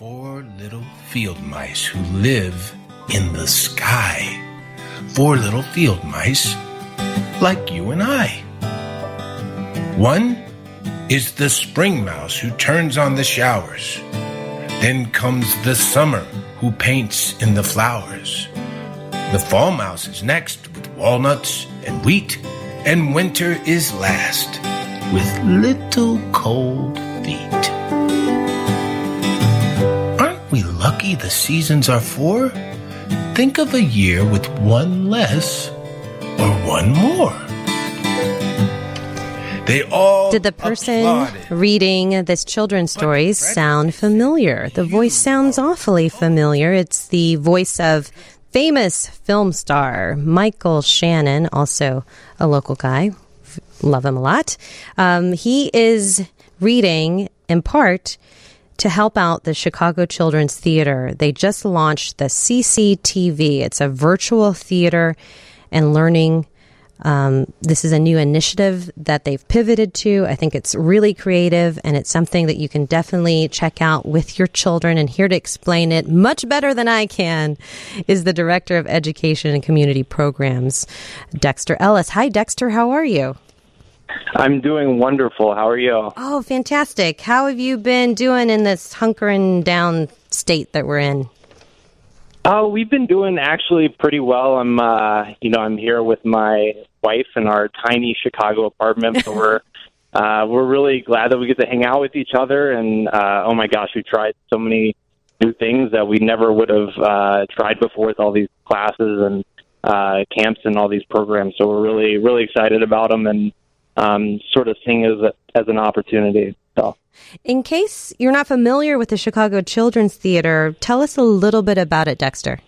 four little field mice who live in the sky. Four little field mice like you and I. One is the spring mouse who turns on the showers. Then comes the summer who paints in the flowers. The fall mouse is next with walnuts and wheat, and winter is last with little cold feet. Lucky the seasons are four? Think of a year with one less or one more. They all Did the person applauded. reading this children's stories sound familiar? The voice sounds awfully familiar. It's the voice of famous film star Michael Shannon, also a local guy. Love him a lot. Um, he is reading in part to help out the Chicago Children's Theater. They just launched the CCTV. It's a virtual theater and learning um, this is a new initiative that they've pivoted to. I think it's really creative and it's something that you can definitely check out with your children. And here to explain it much better than I can is the Director of Education and Community Programs, Dexter Ellis. Hi, Dexter. How are you? I'm doing wonderful. How are you? Oh, fantastic. How have you been doing in this hunkering down state that we're in? Oh, we've been doing actually pretty well. I'm, uh, you know, I'm here with my wife in our tiny Chicago apartment. So we're, uh, we're really glad that we get to hang out with each other. And uh, oh my gosh, we tried so many new things that we never would have uh, tried before with all these classes and uh, camps and all these programs. So we're really, really excited about them and um, sort of seeing it as a, as an opportunity. So. In case you're not familiar with the Chicago Children's Theater, tell us a little bit about it, Dexter.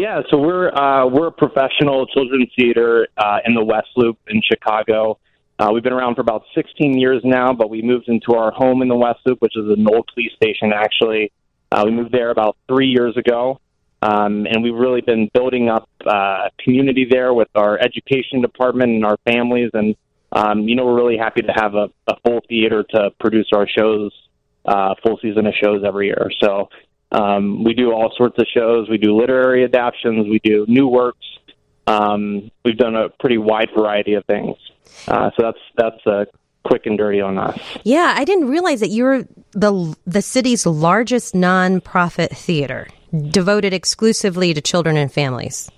Yeah, so we're uh, we're a professional children's theater uh, in the West Loop in Chicago. Uh, we've been around for about 16 years now, but we moved into our home in the West Loop, which is the Knoll Police Station. Actually, uh, we moved there about three years ago, um, and we've really been building up uh, community there with our education department and our families. And um, you know, we're really happy to have a, a full theater to produce our shows, uh, full season of shows every year. So um, we do all sorts of shows. We do literary adaptations. We do new works. Um, we've done a pretty wide variety of things. Uh, so that's that's uh, quick and dirty on us. Yeah, I didn't realize that you're the the city's largest nonprofit theater devoted exclusively to children and families.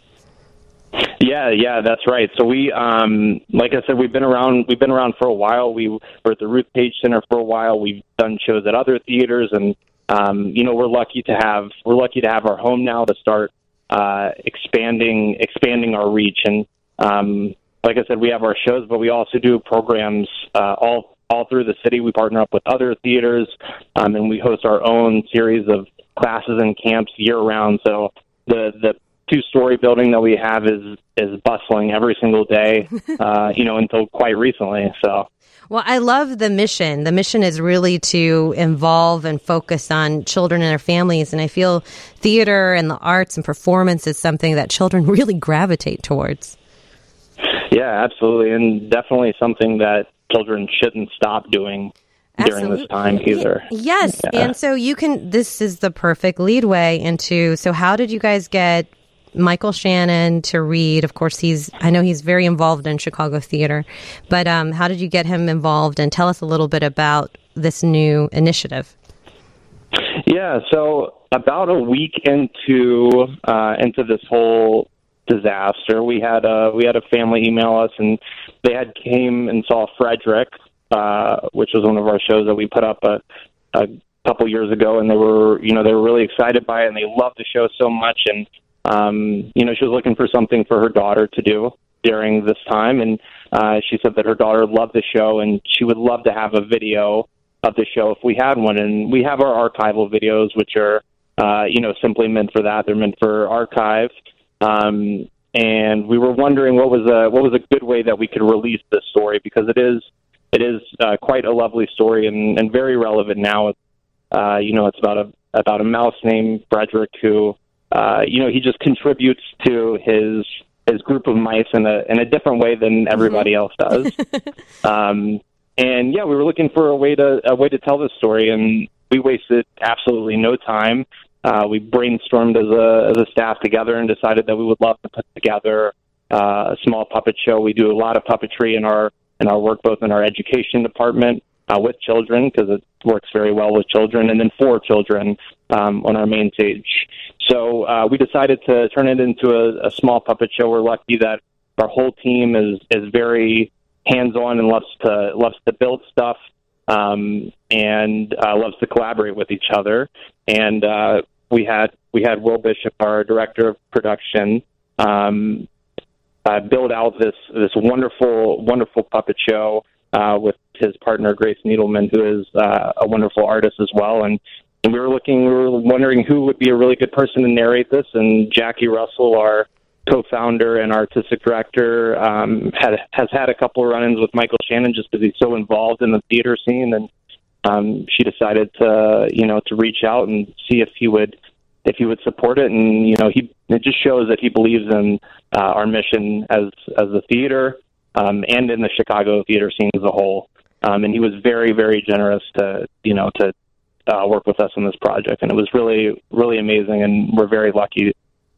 Yeah, yeah, that's right. So we, um, like I said, we've been around. We've been around for a while. We were at the Ruth Page Center for a while. We've done shows at other theaters, and um, you know, we're lucky to have we're lucky to have our home now to start uh, expanding expanding our reach. And um, like I said, we have our shows, but we also do programs uh, all all through the city. We partner up with other theaters, um, and we host our own series of classes and camps year round. So the the two story building that we have is is bustling every single day, uh, you know, until quite recently. So. Well, I love the mission. The mission is really to involve and focus on children and their families. And I feel theater and the arts and performance is something that children really gravitate towards. Yeah, absolutely. And definitely something that children shouldn't stop doing during this time either. Yes. Yeah. And so you can, this is the perfect leadway into, so how did you guys get Michael Shannon to read? Of course, he's, I know he's very involved in Chicago theater, but um, how did you get him involved? And tell us a little bit about this new initiative. Yeah, so about a week into uh, into this whole disaster, we had a we had a family email us, and they had came and saw Frederick, uh, which was one of our shows that we put up a, a couple years ago, and they were you know they were really excited by it, and they loved the show so much, and um, you know she was looking for something for her daughter to do during this time, and uh, she said that her daughter loved the show, and she would love to have a video of the show if we had one. And we have our archival videos, which are, uh, you know, simply meant for that. They're meant for archive. Um, and we were wondering what was a what was a good way that we could release this story because it is it is uh, quite a lovely story and, and very relevant now. Uh, you know, it's about a about a mouse named Frederick who, uh, you know, he just contributes to his his group of mice in a in a different way than everybody else does. um, and yeah, we were looking for a way to a way to tell this story, and we wasted absolutely no time. Uh, we brainstormed as a as a staff together and decided that we would love to put together uh, a small puppet show. We do a lot of puppetry in our in our work, both in our education department uh, with children because it works very well with children, and then for children um, on our main stage. So uh, we decided to turn it into a, a small puppet show. We're lucky that our whole team is is very hands on and loves to loves to build stuff um, and uh, loves to collaborate with each other. And uh, we had we had Will Bishop, our director of production, um, uh, build out this this wonderful wonderful puppet show uh, with his partner Grace Needleman, who is uh, a wonderful artist as well. And, and we were looking, we were wondering who would be a really good person to narrate this. And Jackie Russell, our co-founder and artistic director, um, had has had a couple of run-ins with Michael Shannon just because he's so involved in the theater scene, and um, she decided to you know to reach out and see if he would if he would support it. And you know he it just shows that he believes in uh, our mission as as a theater um, and in the Chicago theater scene as a whole. Um, and he was very, very generous to, you know, to uh, work with us on this project. And it was really, really amazing. And we're very lucky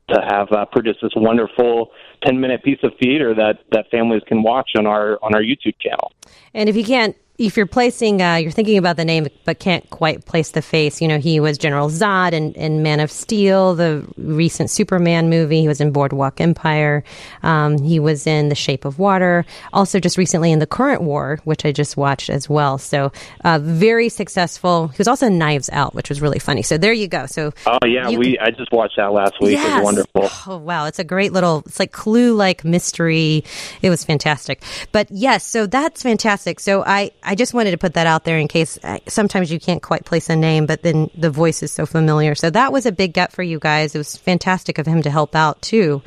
to have uh, produced this wonderful 10 minute piece of theater that, that families can watch on our, on our YouTube channel. And if you can't if you're placing, uh, you're thinking about the name but can't quite place the face. You know, he was General Zod in, in Man of Steel, the recent Superman movie. He was in Boardwalk Empire. Um, he was in The Shape of Water. Also, just recently in The Current War, which I just watched as well. So, uh, very successful. He was also in Knives Out, which was really funny. So there you go. So, oh yeah, we I just watched that last week. Yes. It was wonderful. Oh wow, it's a great little. It's like Clue like mystery. It was fantastic. But yes, so that's fantastic. So I I just wanted to put that out there in case uh, sometimes you can't quite place a name, but then the voice is so familiar. So that was a big get for you guys. It was fantastic of him to help out too.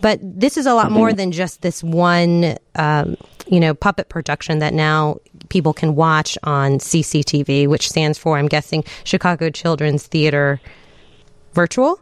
But this is a lot more than just this one, um, you know, puppet production that now people can watch on CCTV, which stands for, I'm guessing, Chicago Children's Theater Virtual.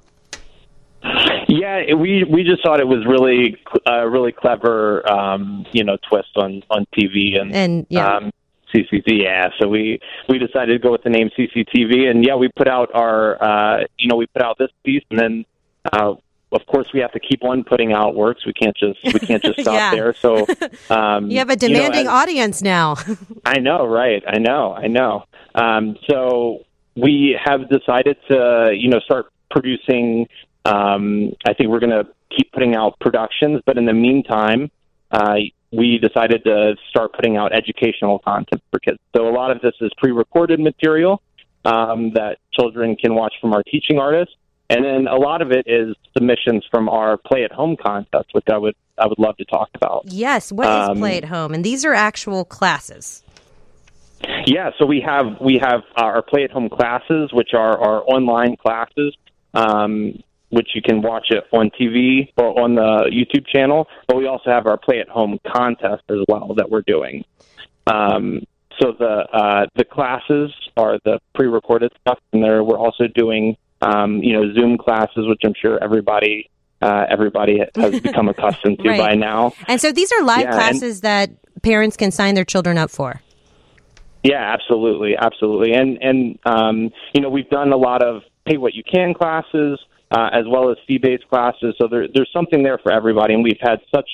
Yeah, we we just thought it was really a uh, really clever, um, you know, twist on on TV and and yeah. Um, CCTV. Yeah, so we we decided to go with the name CCTV, and yeah, we put out our uh, you know we put out this piece, and then uh, of course we have to keep on putting out works. We can't just we can't just stop yeah. there. So um, you have a demanding you know, as, audience now. I know, right? I know, I know. Um, so we have decided to you know start producing. Um, I think we're going to keep putting out productions, but in the meantime, uh, we decided to start putting out educational content for kids. So a lot of this is pre-recorded material um, that children can watch from our teaching artists, and then a lot of it is submissions from our play at home contest, which I would I would love to talk about. Yes, what um, is play at home? And these are actual classes. Yeah, so we have we have our play at home classes, which are our online classes. Um, which you can watch it on TV or on the YouTube channel. But we also have our Play at Home contest as well that we're doing. Um, so the uh, the classes are the pre-recorded stuff, and there we're also doing um, you know Zoom classes, which I'm sure everybody uh, everybody has become accustomed to right. by now. And so these are live yeah, classes and, that parents can sign their children up for. Yeah, absolutely, absolutely, and and um, you know we've done a lot of pay what you can classes uh, as well as fee-based classes. So there, there's something there for everybody, and we've had such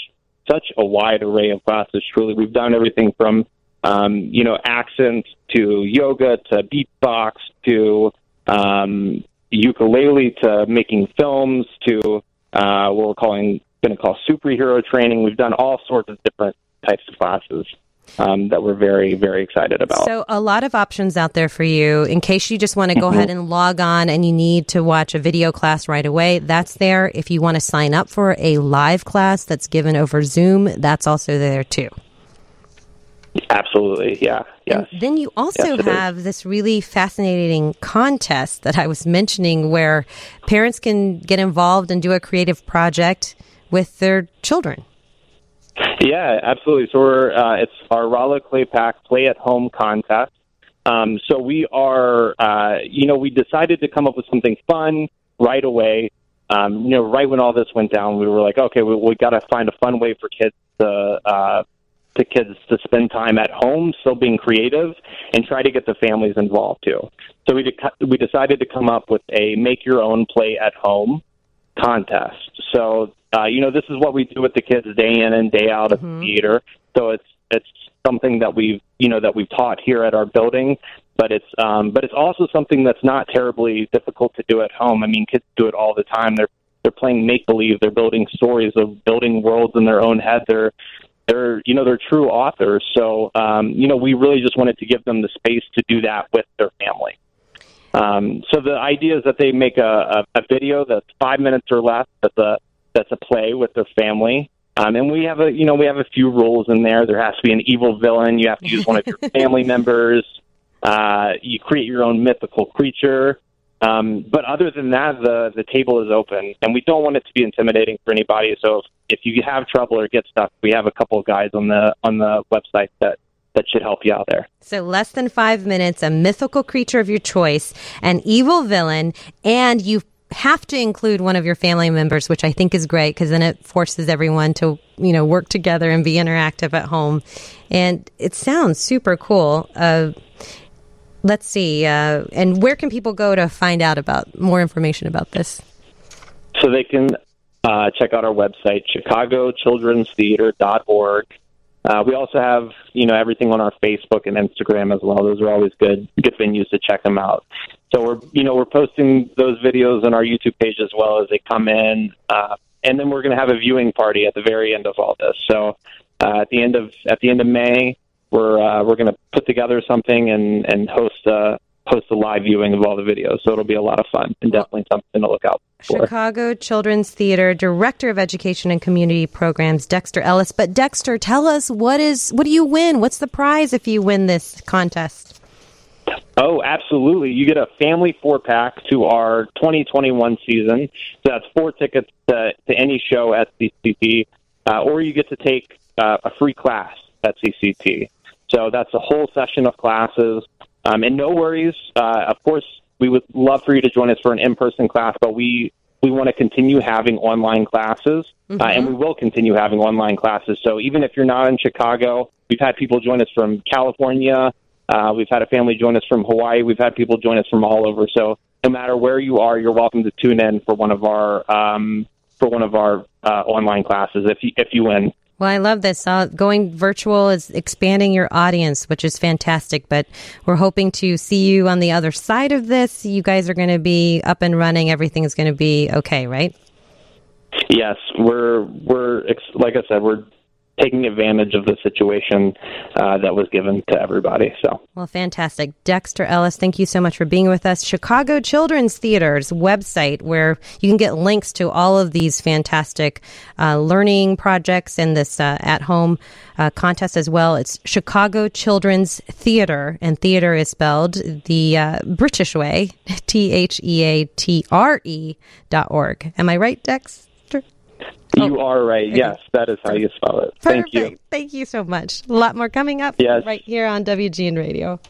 such a wide array of classes. Truly, we've done everything from um, you know accents to yoga to beatbox to um, ukulele to making films to uh, what we're calling going to call superhero training. We've done all sorts of different types of classes um, that we're very, very excited about. So, a lot of options out there for you. In case you just want to go mm-hmm. ahead and log on and you need to watch a video class right away, that's there. If you want to sign up for a live class that's given over Zoom, that's also there too. Absolutely, yeah. Yes. And then you also yes, have this really fascinating contest that I was mentioning where parents can get involved and do a creative project with their children. Yeah, absolutely. So we're uh, it's our Rollo Clay Pack Play at Home contest. Um, so we are, uh, you know, we decided to come up with something fun right away. Um, you know, right when all this went down, we were like, okay, we, we got to find a fun way for kids to, uh, to kids to spend time at home, still being creative, and try to get the families involved too. So we de- we decided to come up with a make your own play at home contest. So uh, you know, this is what we do with the kids day in and day out mm-hmm. the theater. So it's it's something that we've you know that we've taught here at our building but it's um, but it's also something that's not terribly difficult to do at home. I mean, kids do it all the time. They're they're playing make believe. They're building stories of building worlds in their own head. They're they're you know they're true authors. So um, you know we really just wanted to give them the space to do that with their family. Um, so the idea is that they make a, a, a video that's five minutes or less. That's a that's a play with their family. Um, and we have a, you know, we have a few rules in there. There has to be an evil villain. You have to use one of your family members. Uh, you create your own mythical creature. Um, but other than that, the the table is open, and we don't want it to be intimidating for anybody. So if, if you have trouble or get stuck, we have a couple of guys on the on the website that that should help you out there. So less than five minutes, a mythical creature of your choice, an evil villain, and you have to include one of your family members, which I think is great because then it forces everyone to, you know, work together and be interactive at home. And it sounds super cool. Uh, let's see. Uh, and where can people go to find out about more information about this? So they can uh, check out our website, chicagochildrenstheatre.org. Uh, we also have, you know, everything on our Facebook and Instagram as well. Those are always good, good venues to check them out. So we're, you know, we're posting those videos on our YouTube page as well as they come in, uh, and then we're going to have a viewing party at the very end of all this. So uh, at the end of at the end of May, we're uh, we're going to put together something and and host a host a live viewing of all the videos. So it'll be a lot of fun and definitely something to look out. Chicago Children's Theater Director of Education and Community Programs, Dexter Ellis. But Dexter, tell us what is what do you win? What's the prize if you win this contest? Oh, absolutely. You get a family four pack to our 2021 season. So that's four tickets to, to any show at CCT, uh, or you get to take uh, a free class at CCT. So that's a whole session of classes. Um, and no worries. Uh, of course, we would love for you to join us for an in-person class, but we we want to continue having online classes, mm-hmm. uh, and mm-hmm. we will continue having online classes. So even if you're not in Chicago, we've had people join us from California. Uh, we've had a family join us from Hawaii. We've had people join us from all over. So no matter where you are, you're welcome to tune in for one of our um, for one of our uh, online classes if you, if you win. Well, I love this. Uh, going virtual is expanding your audience, which is fantastic. But we're hoping to see you on the other side of this. You guys are going to be up and running. Everything is going to be okay, right? Yes, we're we're like I said, we're taking advantage of the situation uh, that was given to everybody. So, well, fantastic, Dexter Ellis. Thank you so much for being with us. Chicago Children's Theater's website, where you can get links to all of these fantastic uh, learning projects and this uh, at-home uh, contest as well. It's Chicago Children's Theater, and theater is spelled the uh, British way, T H E A T R E dot org. Am I right, Dex? Oh. You oh. are right. Yes, that is how you spell it. Perfect. Thank you. Thank you so much. A lot more coming up yes. right here on WGN Radio.